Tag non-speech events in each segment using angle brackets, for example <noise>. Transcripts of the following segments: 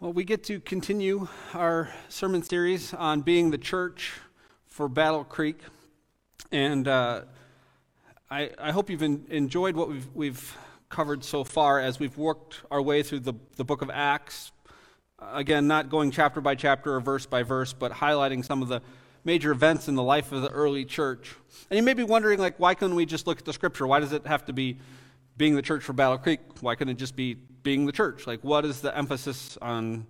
Well, we get to continue our sermon series on being the church for Battle Creek. And uh, I, I, hope you've en- enjoyed what we've, we've, covered so far as we've worked our way through the, the book of Acts. Again, not going chapter by chapter or verse by verse, but highlighting some of the major events in the life of the early church. And you may be wondering, like, why couldn't we just look at the scripture? Why does it have to be being the church for Battle Creek? Why couldn't it just be being the church? Like, what is the emphasis on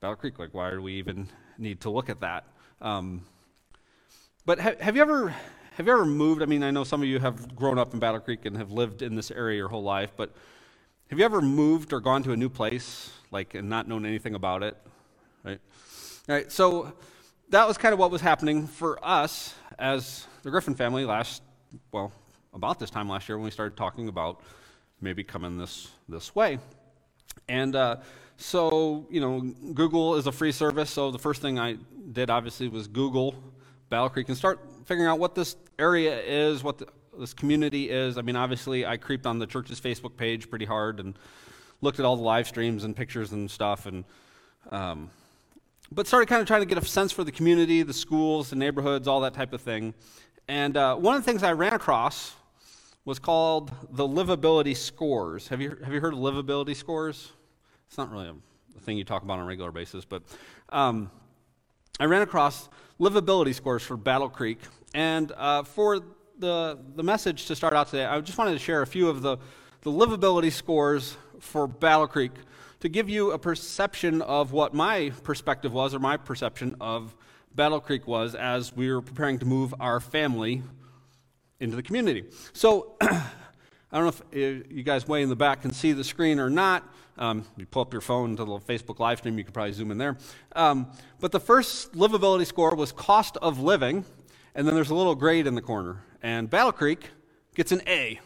Battle Creek? Like, why do we even need to look at that? Um, but ha- have you ever have you ever moved? I mean, I know some of you have grown up in Battle Creek and have lived in this area your whole life, but have you ever moved or gone to a new place, like, and not known anything about it? Right. All right. So that was kind of what was happening for us as the Griffin family last, well, about this time last year when we started talking about maybe coming this, this way. And uh, so, you know, Google is a free service, so the first thing I did obviously was Google Battle Creek and start figuring out what this area is, what the, this community is. I mean, obviously, I creeped on the church's Facebook page pretty hard and looked at all the live streams and pictures and stuff, and um, but started kind of trying to get a sense for the community, the schools, the neighborhoods, all that type of thing. And uh, one of the things I ran across was called the livability scores. Have you, have you heard of livability scores? It's not really a, thing you talk about on a regular basis, but um, I ran across livability scores for Battle Creek. And uh, for the, the message to start out today, I just wanted to share a few of the, the livability scores for Battle Creek to give you a perception of what my perspective was or my perception of Battle Creek was as we were preparing to move our family into the community. So, <clears throat> I don't know if uh, you guys way in the back can see the screen or not. Um, you pull up your phone to the Facebook live stream, you can probably zoom in there. Um, but the first livability score was cost of living, and then there's a little grade in the corner. And Battle Creek gets an A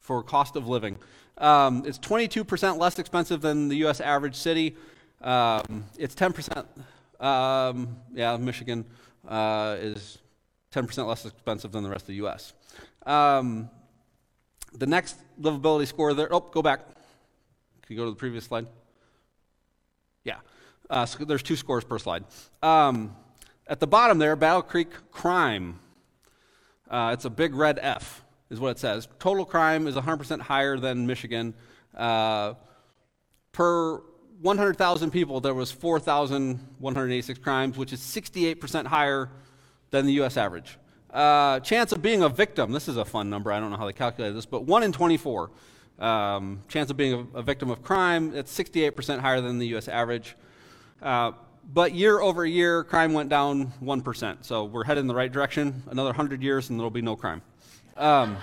for cost of living. Um, it's 22% less expensive than the U.S. average city. Um, it's 10%, um, yeah, Michigan uh, is 10% less expensive than the rest of the U.S. Um, the next livability score there, oh, go back. Can you go to the previous slide? Yeah. Uh, so there's two scores per slide. Um, at the bottom there, Battle Creek crime. Uh, it's a big red F, is what it says. Total crime is 100% higher than Michigan. Uh, per 100,000 people, there was 4,186 crimes, which is 68% higher than the U.S. average. Uh, chance of being a victim, this is a fun number. I don't know how they calculate this, but 1 in 24. Um, chance of being a, a, victim of crime, it's 68% higher than the U.S. average. Uh, but year over year, crime went down 1%. So we're headed in the right direction. Another 100 years, and there'll be no crime. Um,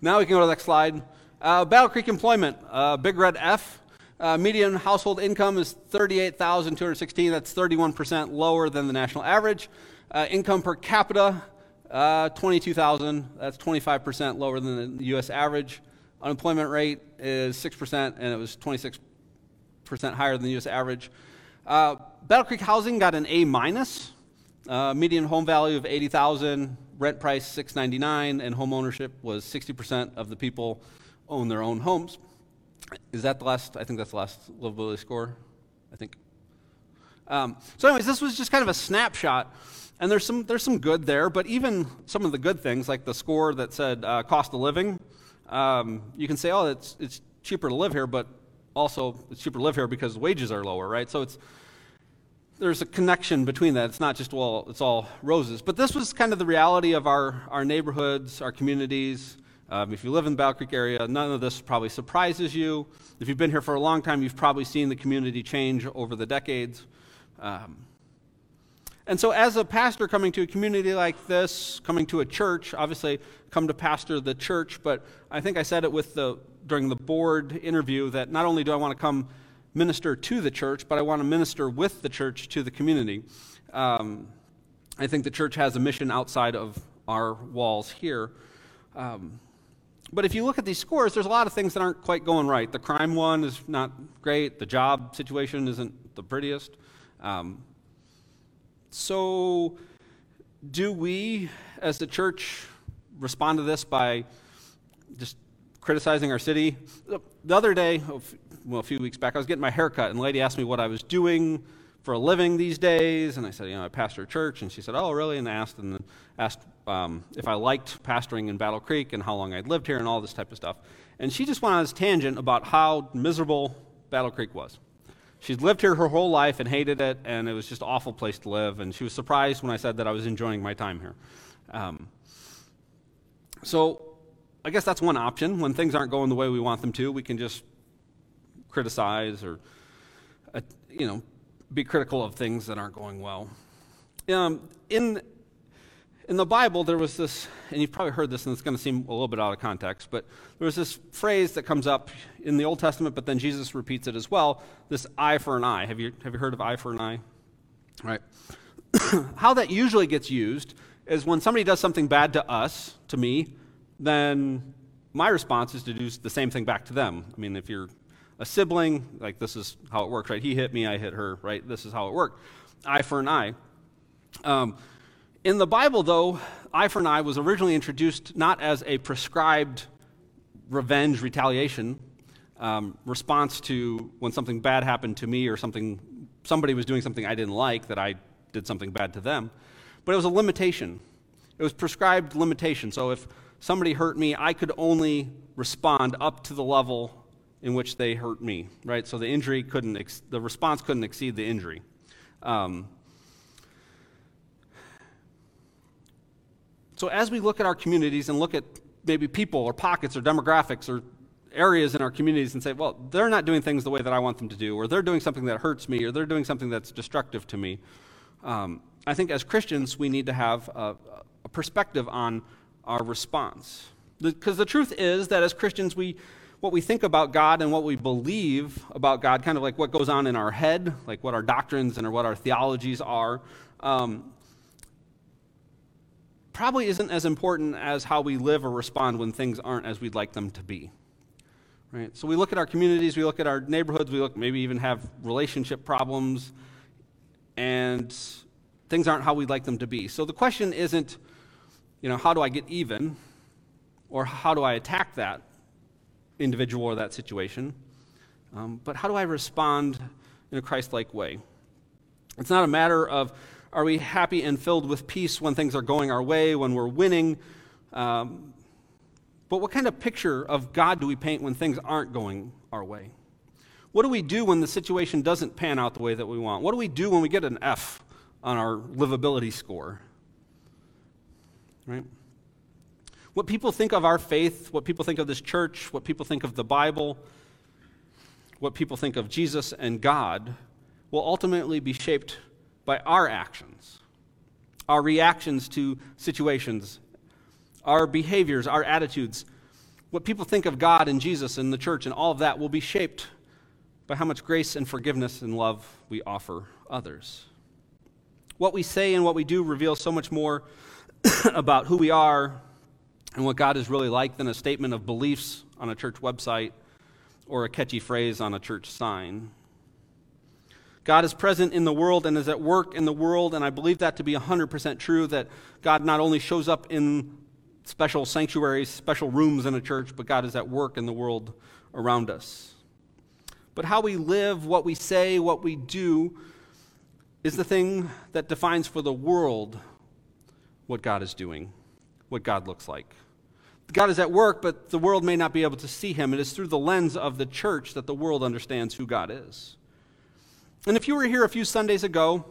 now we can go to the next slide. Uh, Battle Creek employment, uh, big red F. Uh, median household income is 38,216. That's 31% lower than the national average. Uh, income per capita, uh, 22,000. That's 25% lower than the U.S. average. Unemployment rate is 6%, and it was 26% higher than the U.S. average. Uh, Battle Creek Housing got an A minus. Uh, median home value of 80,000, rent price 699, and home ownership was 60% of the people own their own homes. Is that the last? I think that's the last livability score. I think. Um, so, anyways, this was just kind of a snapshot and there's some, there's some good there, but even some of the good things, like the score that said uh, cost of living, um, you can say, oh, it's, it's cheaper to live here, but also it's cheaper to live here because wages are lower, right? So it's, there's a connection between that. It's not just, well, it's all roses. But this was kind of the reality of our, our neighborhoods, our communities. Um, if you live in the Battle Creek area, none of this probably surprises you. If you've been here for a long time, you've probably seen the community change over the decades. Um, and so, as a pastor coming to a community like this, coming to a church, obviously come to pastor the church, but I think I said it with the during the board interview that not only do I want to come minister to the church, but I want to minister with the church to the community. Um, I think the church has a mission outside of our walls here. Um, but if you look at these scores, there's a lot of things that aren't quite going right. The crime one is not great. The job situation isn't the prettiest. Um, so, do we as the church respond to this by just criticizing our city? The other day, well, a few weeks back. I was getting my hair cut, and the lady asked me what I was doing for a living these days, and I said, you know, I pastor a church, and she said, oh, really? And asked and asked um, if I liked pastoring in Battle Creek and how long I'd lived here and all this type of stuff. And she just went on this tangent about how miserable Battle Creek was. She'd lived here her whole life and hated it, and it was just an awful place to live. And she was surprised when I said that I was enjoying my time here. Um, so I guess that's one option. When things aren't going the way we want them to, we can just criticize or, uh, you know, be critical of things that aren't going well. Um, in in the Bible, there was this, and you've probably heard this, and it's going to seem a little bit out of context, but there was this phrase that comes up in the Old Testament, but then Jesus repeats it as well this eye for an eye. Have you, have you heard of eye for an eye? Right. <coughs> How that usually gets used is when somebody does something bad to us, to me, then my response is to do the same thing back to them. I mean, if you're a sibling, like this is how it works, right? He hit me, I hit her, right? This is how it worked. Eye for an eye. Um, in the Bible, though, eye for an eye was originally introduced not as a prescribed revenge, retaliation, um, response to when something bad happened to me or something, somebody was doing something I didn't like, that I did something bad to them, but it was a limitation. It was prescribed limitation. So if somebody hurt me, I could only respond up to the level in which they hurt me, right? So the injury couldn't, ex- the response couldn't exceed the injury. Um, So as we look at our communities and look at maybe people or pockets or demographics or areas in our communities and say, well, they're not doing things the way that I want them to do, or they're doing something that hurts me, or they're doing something that's destructive to me. Um, I think as Christians, we need to have a, a perspective on our response. Because the, the truth is that as Christians, we, what we think about God and what we believe about God, kind of like what goes on in our head, like what our doctrines and or what our theologies are, um, probably isn't as important as how we live or respond when things aren't as we'd like them to be. Right? So we look at our communities, we look at our neighborhoods, we look maybe even have relationship problems, and things aren't how we'd like them to be. So the question isn't, you know, how do I get even, or how do I attack that individual or that situation, um, but how do I respond in a Christ like way? It's not a matter of are we happy and filled with peace when things are going our way, when we're winning? Um, but what kind of picture of God do we paint when things aren't going our way? What do we do when the situation doesn't pan out the way that we want? What do we do when we get an F on our livability score? Right? What people think of our faith, what people think of this church, what people think of the Bible, what people think of Jesus and God will ultimately be shaped by our actions, our reactions to situations, our behaviors, our attitudes. What people think of God and Jesus and the church and all of that will be shaped by how much grace and forgiveness and love we offer others. What we say and what we do reveals so much more <coughs> about who we are and what God is really like than a statement of beliefs on a church website or a catchy phrase on a church sign. God is present in the world and is at work in the world, and I believe that to be 100% true that God not only shows up in special sanctuaries, special rooms in a church, but God is at work in the world around us. But how we live, what we say, what we do, is the thing that defines for the world what God is doing, what God looks like. God is at work, but the world may not be able to see him. It is through the lens of the church that the world understands who God is. And if you were here a few Sundays ago,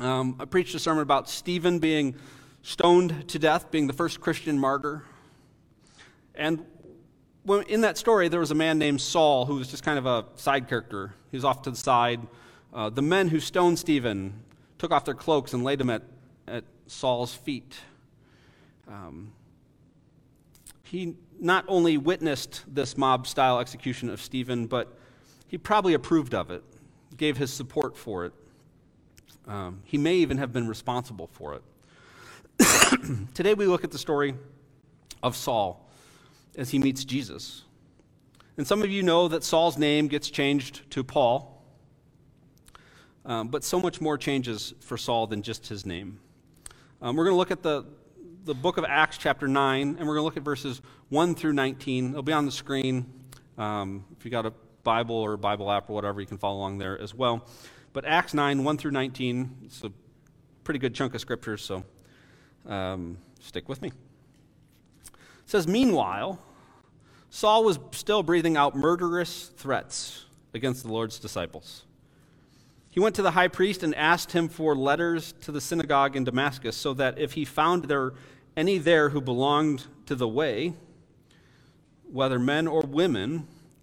um, I preached a sermon about Stephen being stoned to death, being the first Christian martyr. And in that story, there was a man named Saul who was just kind of a side character. He was off to the side. Uh, the men who stoned Stephen took off their cloaks and laid them at, at Saul's feet. Um, he not only witnessed this mob style execution of Stephen, but he probably approved of it gave his support for it. Um, he may even have been responsible for it. <coughs> Today we look at the story of Saul as he meets Jesus. And some of you know that Saul's name gets changed to Paul. Um, but so much more changes for Saul than just his name. Um, we're going to look at the, the book of Acts, chapter 9, and we're going to look at verses 1 through 19. It'll be on the screen. Um, if you got a Bible or Bible app or whatever, you can follow along there as well. But Acts 9, 1 through 19, it's a pretty good chunk of scripture, so um, stick with me. It says, Meanwhile, Saul was still breathing out murderous threats against the Lord's disciples. He went to the high priest and asked him for letters to the synagogue in Damascus, so that if he found there any there who belonged to the way, whether men or women,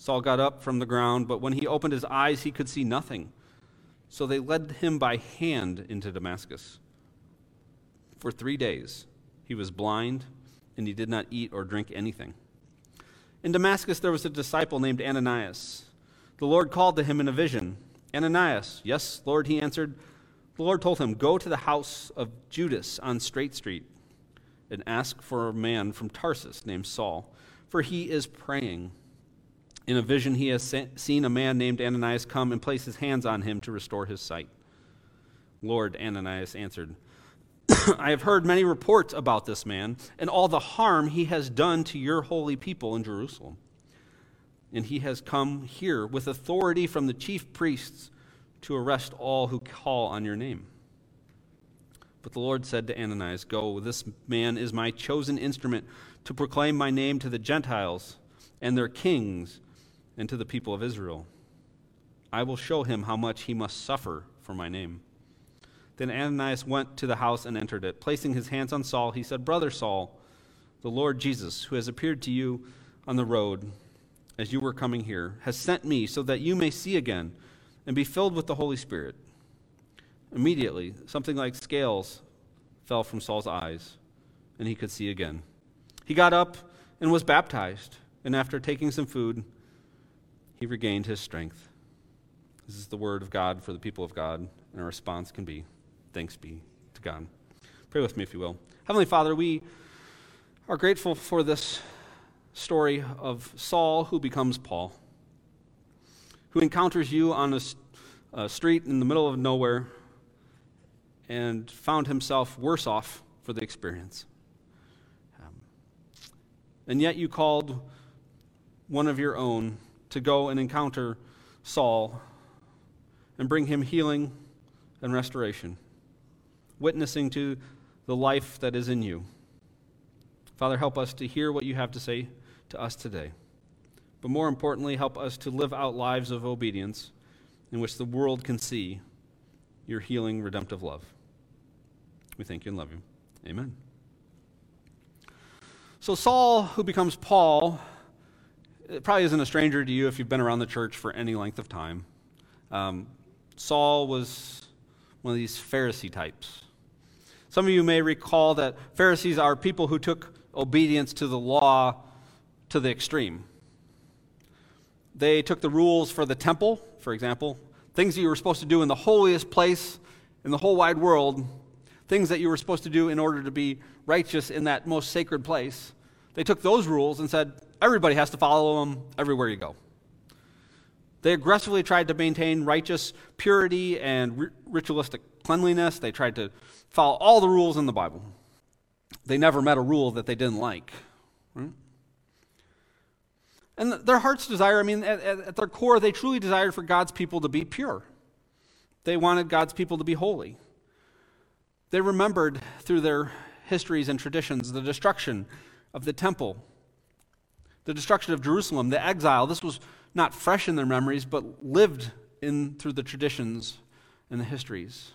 Saul got up from the ground, but when he opened his eyes, he could see nothing. So they led him by hand into Damascus. For three days he was blind, and he did not eat or drink anything. In Damascus there was a disciple named Ananias. The Lord called to him in a vision Ananias, yes, Lord, he answered. The Lord told him, Go to the house of Judas on Straight Street and ask for a man from Tarsus named Saul, for he is praying. In a vision, he has seen a man named Ananias come and place his hands on him to restore his sight. Lord, Ananias answered, <coughs> I have heard many reports about this man and all the harm he has done to your holy people in Jerusalem. And he has come here with authority from the chief priests to arrest all who call on your name. But the Lord said to Ananias, Go, this man is my chosen instrument to proclaim my name to the Gentiles and their kings and to the people of Israel. I will show him how much he must suffer for my name. Then Ananias went to the house and entered it. Placing his hands on Saul, he said, Brother Saul, the Lord Jesus, who has appeared to you on the road as you were coming here, has sent me so that you may see again and be filled with the Holy Spirit. Immediately, something like scales fell from Saul's eyes, and he could see again. He got up and was baptized, and after taking some food, he regained his strength. This is the word of God for the people of God, and our response can be thanks be to God. Pray with me, if you will. Heavenly Father, we are grateful for this story of Saul who becomes Paul, who encounters you on a, a street in the middle of nowhere and found himself worse off for the experience. Um, and yet you called one of your own to go and encounter Saul and bring him healing and restoration, witnessing to the life that is in you. Father, help us to hear what you have to say to us today. But more importantly, help us to live out lives of obedience in which the world can see your healing, redemptive love. We thank you and love you. Amen. So, Saul, who becomes Paul, it probably isn't a stranger to you if you've been around the church for any length of time. Um, Saul was one of these Pharisee types. Some of you may recall that Pharisees are people who took obedience to the law to the extreme. They took the rules for the temple, for example, things that you were supposed to do in the holiest place in the whole wide world, things that you were supposed to do in order to be righteous in that most sacred place. They took those rules and said, everybody has to follow them everywhere you go. They aggressively tried to maintain righteous purity and ritualistic cleanliness. They tried to follow all the rules in the Bible. They never met a rule that they didn't like. Right? And their heart's desire, I mean, at, at, their core, they truly desired for God's people to be pure. They wanted God's people to be holy. They remembered through their histories and traditions the destruction of the temple, the destruction of Jerusalem, the exile. This was not fresh in their memories, but lived in through the traditions and the histories.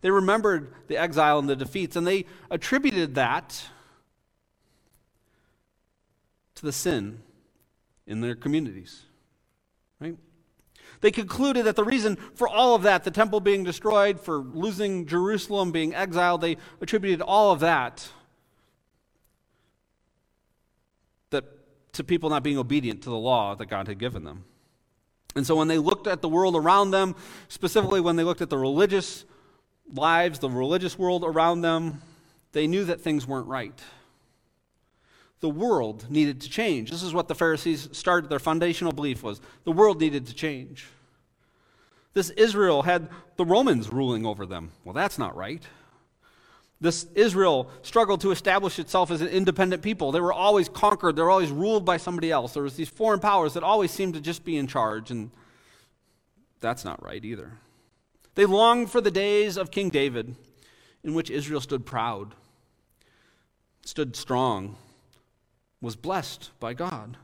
They remembered the exile and the defeats, and they attributed that to the sin in their communities. Right? They concluded that the reason for all of that, the temple being destroyed, for losing Jerusalem, being exiled, they attributed all of that that to people not being obedient to the law that God had given them. And so when they looked at the world around them, specifically when they looked at the religious lives, the religious world around them, they knew that things weren't right. The world needed to change. This is what the Pharisees started, their foundational belief was the world needed to change. This Israel had the Romans ruling over them. Well, that's not right. This Israel struggled to establish itself as an independent people. They were always conquered, they were always ruled by somebody else. There was these foreign powers that always seemed to just be in charge, and that's not right either. They longed for the days of King David in which Israel stood proud, stood strong, was blessed by God.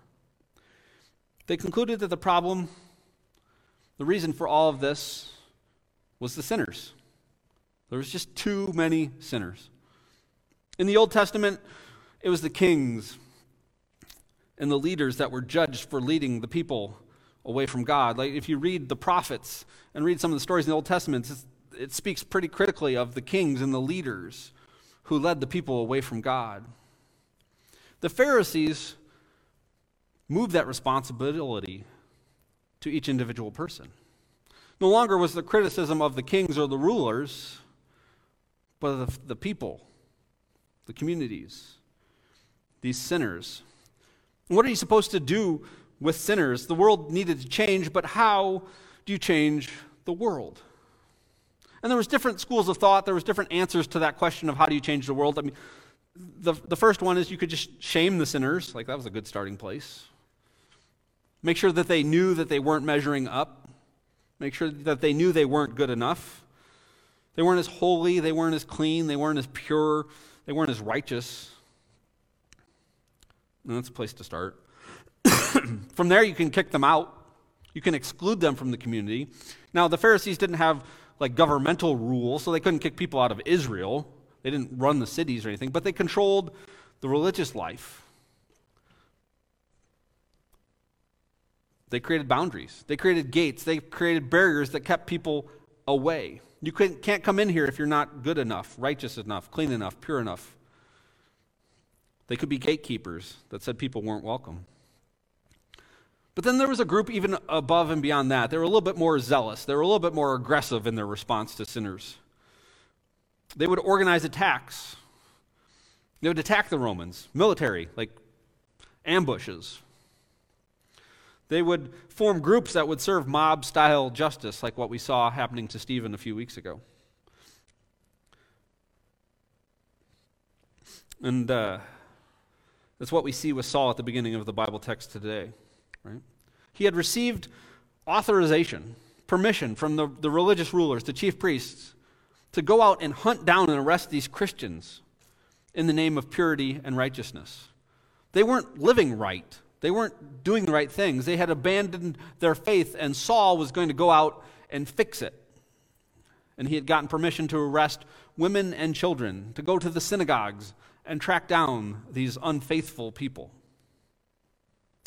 They concluded that the problem, the reason for all of this, was the sinners. There was just too many sinners. In the Old Testament, it was the kings and the leaders that were judged for leading the people away from God. Like if you read the prophets and read some of the stories in the Old Testament, it speaks pretty critically of the kings and the leaders who led the people away from God. The Pharisees moved that responsibility to each individual person. No longer was the criticism of the kings or the rulers, but the, the people, the communities, these sinners. what are you supposed to do with sinners? The world needed to change, but how do you change the world? And there was different schools of thought. There was different answers to that question of how do you change the world. I mean, the, the first one is you could just shame the sinners. Like that was a good starting place. Make sure that they knew that they weren't measuring up. Make sure that they knew they weren't good enough. They weren't as holy, they weren't as clean, they weren't as pure, they weren't as righteous. And that's a place to start. <coughs> from there, you can kick them out. You can exclude them from the community. Now, the Pharisees didn't have like governmental rule, so they couldn't kick people out of Israel. They didn't run the cities or anything, but they controlled the religious life. They created boundaries. They created gates. They created barriers that kept people away. You can't come in here if you're not good enough, righteous enough, clean enough, pure enough. They could be gatekeepers that said people weren't welcome. But then there was a group even above and beyond that. They were a little bit more zealous, they were a little bit more aggressive in their response to sinners. They would organize attacks. They would attack the Romans, military, like ambushes. They would form groups that would serve mob style justice, like what we saw happening to Stephen a few weeks ago. And uh, that's what we see with Saul at the beginning of the Bible text today. Right? He had received authorization, permission from the, the religious rulers, the chief priests, to go out and hunt down and arrest these Christians in the name of purity and righteousness. They weren't living right. They weren't doing the right things. They had abandoned their faith, and Saul was going to go out and fix it. And he had gotten permission to arrest women and children, to go to the synagogues and track down these unfaithful people.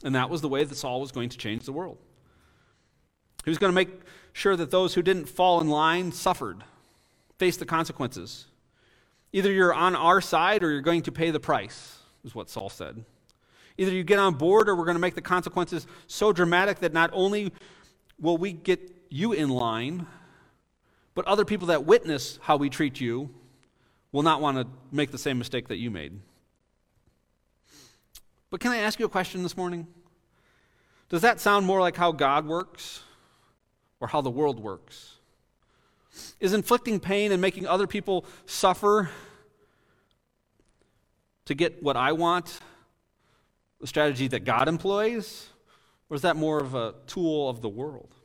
And that was the way that Saul was going to change the world. He was going to make sure that those who didn't fall in line suffered, faced the consequences. Either you're on our side or you're going to pay the price, is what Saul said. Either you get on board or we're going to make the consequences so dramatic that not only will we get you in line, but other people that witness how we treat you will not want to make the same mistake that you made. But can I ask you a question this morning? Does that sound more like how God works or how the world works? Is inflicting pain and making other people suffer to get what I want a strategy that God employs? Or is that more of a tool of the world?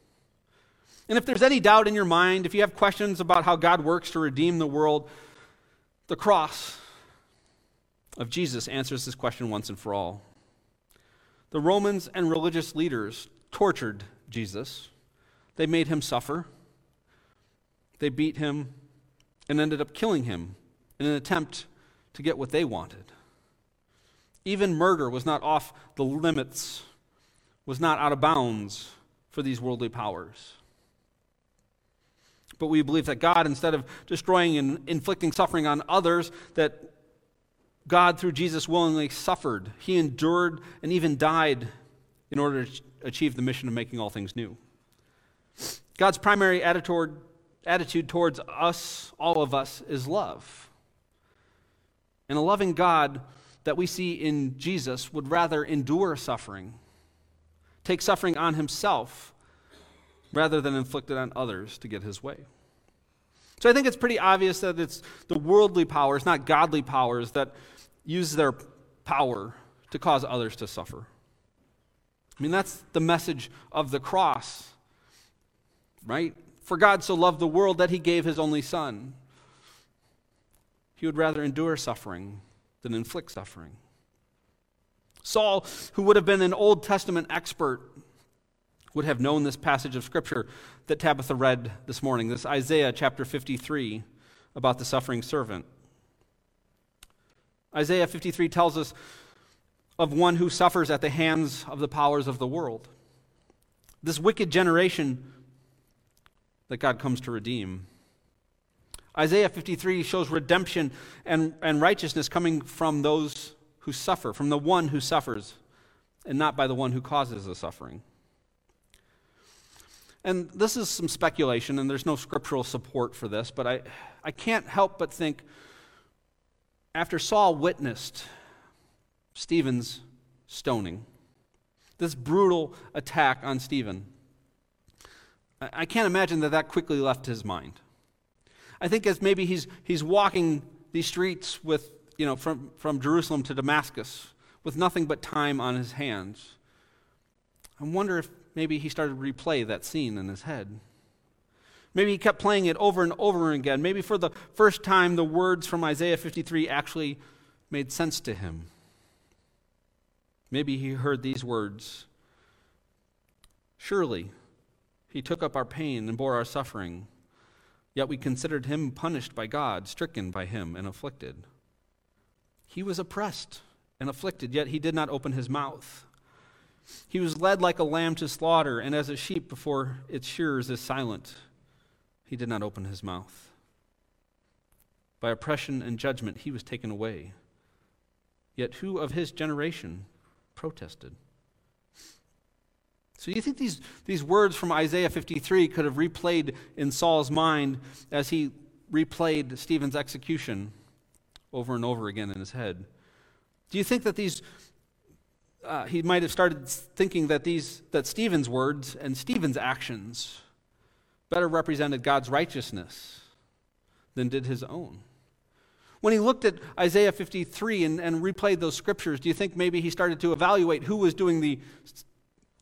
And if there's any doubt in your mind, if you have questions about how God works to redeem the world, the cross of Jesus answers this question once and for all. The Romans and religious leaders tortured Jesus. They made him suffer. They beat him and ended up killing him in an attempt to get what they wanted. Even murder was not off the limits, was not out of bounds for these worldly powers. But we believe that God, instead of destroying and inflicting suffering on others, that God, through Jesus, willingly suffered. He endured and even died in order to achieve the mission of making all things new. God's primary attitude, towards us, all of us, is love. And a loving God that we see in Jesus would rather endure suffering, take suffering on himself, rather than inflict it on others to get his way. So I think it's pretty obvious that it's the worldly powers, not godly powers, that use their power to cause others to suffer. I mean, that's the message of the cross, right? For God so loved the world that he gave his only Son. He would rather endure suffering than inflict suffering. Saul, who would have been an Old Testament expert, would have known this passage of Scripture that Tabitha read this morning, this Isaiah chapter 53 about the suffering servant. Isaiah 53 tells us of one who suffers at the hands of the powers of the world. This wicked generation that God comes to redeem. Isaiah 53 shows redemption and, and righteousness coming from those who suffer, from the one who suffers, and not by the one who causes the suffering. And this is some speculation, and there's no scriptural support for this, but I, I can't help but think after Saul witnessed Stephen's stoning, this brutal attack on Stephen, I can't imagine that that quickly left his mind. I think as maybe he's, he's walking these streets with, you know, from, from Jerusalem to Damascus with nothing but time on his hands. I wonder if maybe he started to replay that scene in his head. Maybe he kept playing it over and over again. Maybe for the first time, the words from Isaiah 53 actually made sense to him. Maybe he heard these words Surely he took up our pain and bore our suffering, yet we considered him punished by God, stricken by him, and afflicted. He was oppressed and afflicted, yet he did not open his mouth. He was led like a lamb to slaughter, and as a sheep before its shearers is silent, he did not open his mouth. By oppression and judgment he was taken away. Yet who of his generation protested? So you think these, these words from Isaiah 53 could have replayed in Saul's mind as he replayed Stephen's execution over and over again in his head? Do you think that these uh, he might have started thinking that these that Stephen's words and Stephen's actions better represented God's righteousness than did his own. When he looked at Isaiah 53 and, and replayed those scriptures, do you think maybe he started to evaluate who was doing the,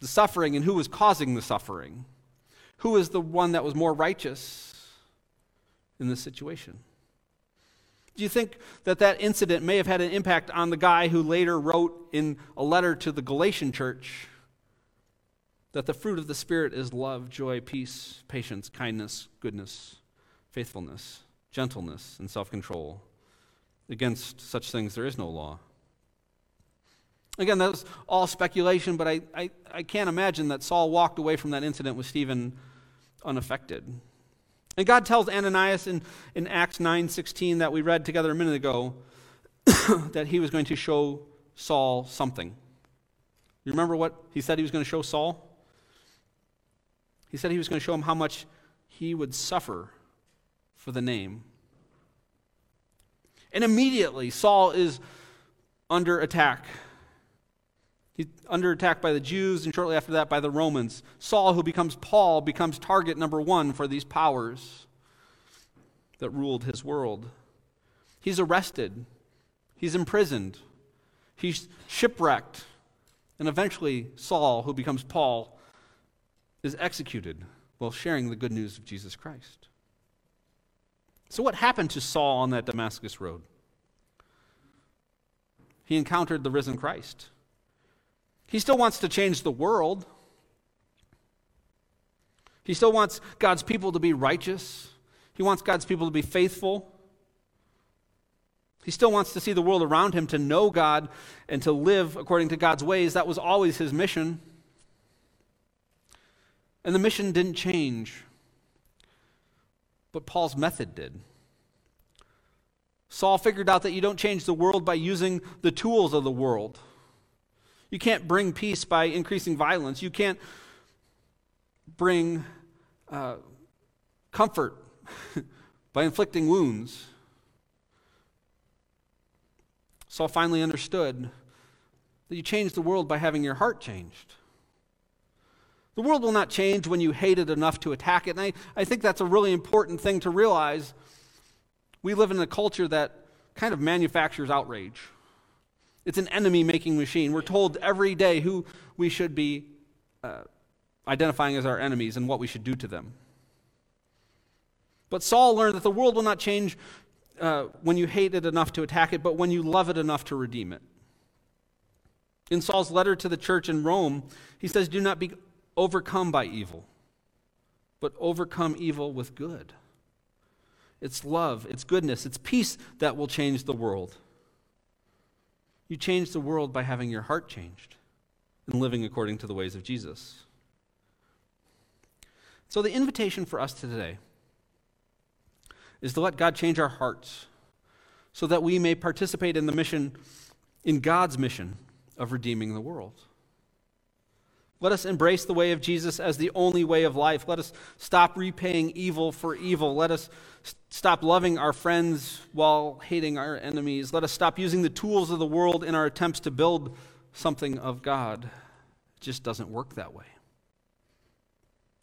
the suffering and who was causing the suffering? Who was the one that was more righteous in this situation? Do you think that that incident may have had an impact on the guy who later wrote in a letter to the Galatian church that the fruit of the Spirit is love, joy, peace, patience, kindness, goodness, faithfulness, gentleness, and self control? Against such things there is no law. Again, that's all speculation, but I, I, I can't imagine that Saul walked away from that incident with Stephen unaffected. And God tells Ananias in, in Acts 9:16 that we read together a minute ago <coughs> that he was going to show Saul something. You remember what he said he was going to show Saul? He said he was going to show him how much he would suffer for the name. And immediately Saul is under attack. He's under attack by the Jews, and shortly after that by the Romans. Saul, who becomes Paul, becomes target number one for these powers that ruled his world. He's arrested, he's imprisoned, he's shipwrecked, and eventually Saul, who becomes Paul, is executed while sharing the good news of Jesus Christ. So, what happened to Saul on that Damascus road? He encountered the risen Christ. He still wants to change the world. He still wants God's people to be righteous. He wants God's people to be faithful. He still wants to see the world around him to know God and to live according to God's ways. That was always his mission. And the mission didn't change, but Paul's method did. Saul figured out that you don't change the world by using the tools of the world. You can't bring peace by increasing violence. You can't bring uh, comfort <laughs> by inflicting wounds. Saul finally understood that you change the world by having your heart changed. The world will not change when you hate it enough to attack it. And I, I think that's a really important thing to realize. We live in a culture that kind of manufactures outrage. It's an enemy making machine. We're told every day who we should be uh, identifying as our enemies and what we should do to them. But Saul learned that the world will not change uh, when you hate it enough to attack it, but when you love it enough to redeem it. In Saul's letter to the church in Rome, he says, Do not be overcome by evil, but overcome evil with good. It's love, it's goodness, it's peace that will change the world. You change the world by having your heart changed and living according to the ways of Jesus. So, the invitation for us today is to let God change our hearts so that we may participate in the mission, in God's mission of redeeming the world. Let us embrace the way of Jesus as the only way of life. Let us stop repaying evil for evil. Let us stop loving our friends while hating our enemies. Let us stop using the tools of the world in our attempts to build something of God. It just doesn't work that way.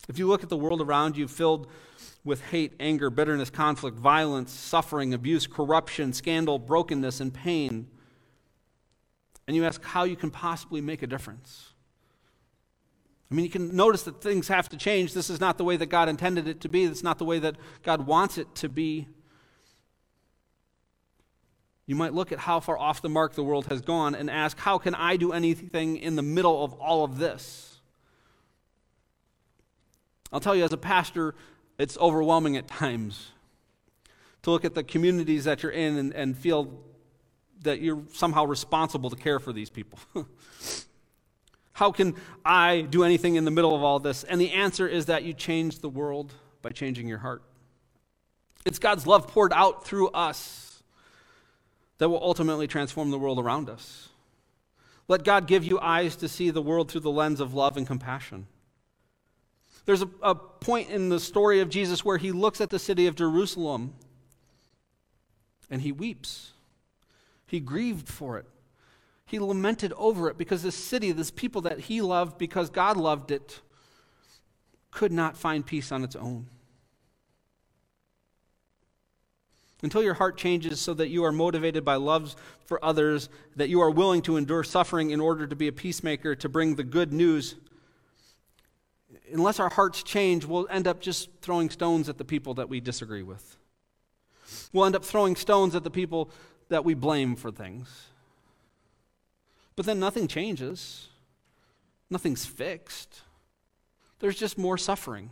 If you look at the world around you filled with hate, anger, bitterness, conflict, violence, suffering, abuse, corruption, scandal, brokenness, and pain, and you ask how you can possibly make a difference, I mean, you can notice that things have to change. This is not the way that God intended it to be, it's not the way that God wants it to be. You might look at how far off the mark the world has gone and ask, how can I do anything in the middle of all of this? I'll tell you, as a pastor, it's overwhelming at times to look at the communities that you're in and, and feel that you're somehow responsible to care for these people. <laughs> How can I do anything in the middle of all this? And the answer is that you change the world by changing your heart. It's God's love poured out through us that will ultimately transform the world around us. Let God give you eyes to see the world through the lens of love and compassion. There's a, a, point in the story of Jesus where he looks at the city of Jerusalem and he weeps. He grieved for it. He lamented over it because this city, this people that he loved because God loved it, could not find peace on its own. Until your heart changes so that you are motivated by love for others, that you are willing to endure suffering in order to be a peacemaker, to bring the good news, unless our hearts change, we'll end up just throwing stones at the people that we disagree with. We'll end up throwing stones at the people that we blame for things. But then nothing changes, nothing's fixed. There's just more suffering,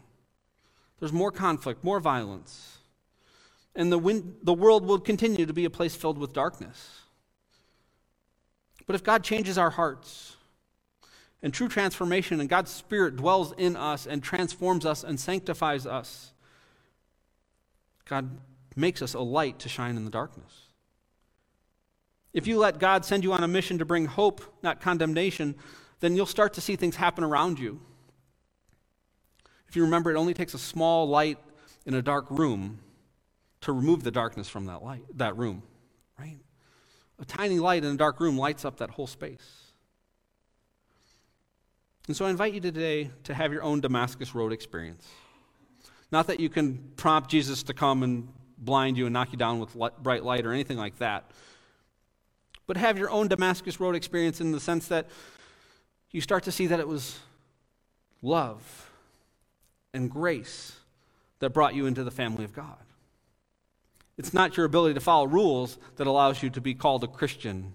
there's more conflict, more violence. And the, wind, the world will continue to be a place filled with darkness. But if God changes our hearts, and true transformation, and God's Spirit dwells in us and transforms us and sanctifies us, God makes us a light to shine in the darkness. If you let God send you on a mission to bring hope, not condemnation, then you'll start to see things happen around you. If you remember, it only takes a small light in a dark room to remove the darkness from that light, that room, right? A tiny light in a dark room lights up that whole space. And so I invite you today to have your own Damascus Road experience. Not that you can prompt Jesus to come and blind you and knock you down with bright light or anything like that but have your own Damascus Road experience in the sense that you start to see that it was love and grace that brought you into the family of God. It's not your ability to follow rules that allows you to be called a Christian,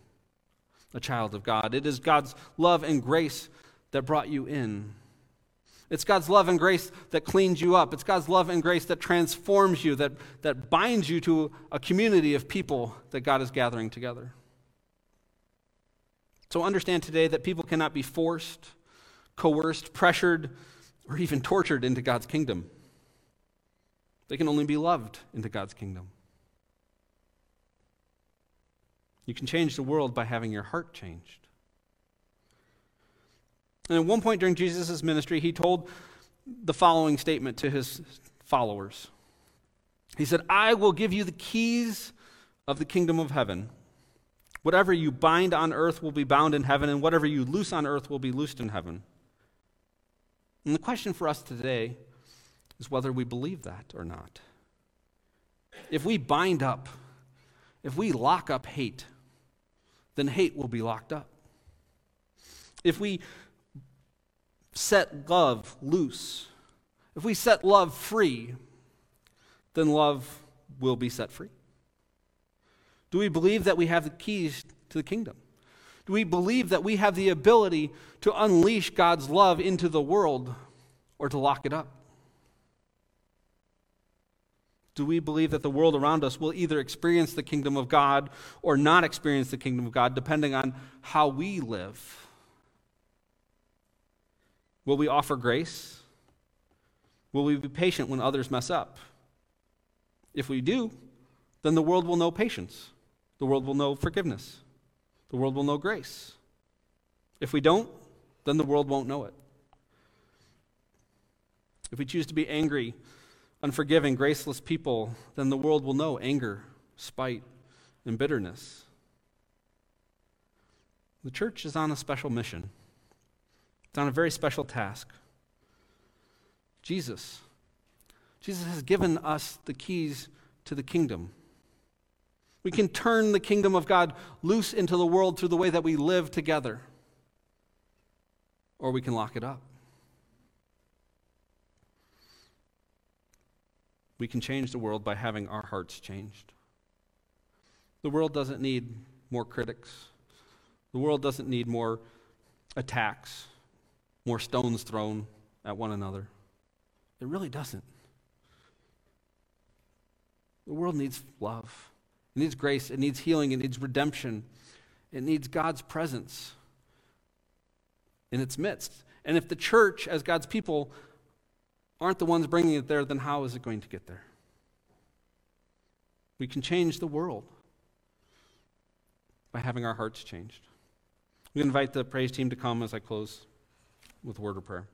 a child of God. It is God's love and grace that brought you in. It's God's love and grace that cleans you up. It's God's love and grace that transforms you, that, that binds you to a community of people that God is gathering together. So understand today that people cannot be forced, coerced, pressured, or even tortured into God's kingdom. They can only be loved into God's kingdom. You can change the world by having your heart changed. And at one point during Jesus' ministry, he told the following statement to his followers He said, I will give you the keys of the kingdom of heaven. Whatever you bind on earth will be bound in heaven, and whatever you loose on earth will be loosed in heaven. And the question for us today is whether we believe that or not. If we bind up, if we lock up hate, then hate will be locked up. If we set love loose, if we set love free, then love will be set free. Do we believe that we have the keys to the kingdom? Do we believe that we have the ability to unleash God's love into the world or to lock it up? Do we believe that the world around us will either experience the kingdom of God or not experience the kingdom of God, depending on how we live? Will we offer grace? Will we be patient when others mess up? If we do, then the world will know patience. The world will know forgiveness. The world will know grace. If we don't, then the world won't know it. If we choose to be angry, unforgiving, graceless people, then the world will know anger, spite, and bitterness. The church is on a special mission. It's on a very special task. Jesus. Jesus has given us the keys to the kingdom. We can turn the kingdom of God loose into the world through the way that we live together, or we can lock it up. We can change the world by having our hearts changed. The world doesn't need more critics. The world doesn't need more attacks more stones thrown at one another. It really doesn't. The world needs love, it needs grace, it needs healing, it needs redemption, it needs God's presence in its midst. And if the church, as God's people, aren't the ones bringing it there, then how is it going to get there? We can change the world by having our hearts changed. We invite the praise team to come as I close with a word of prayer.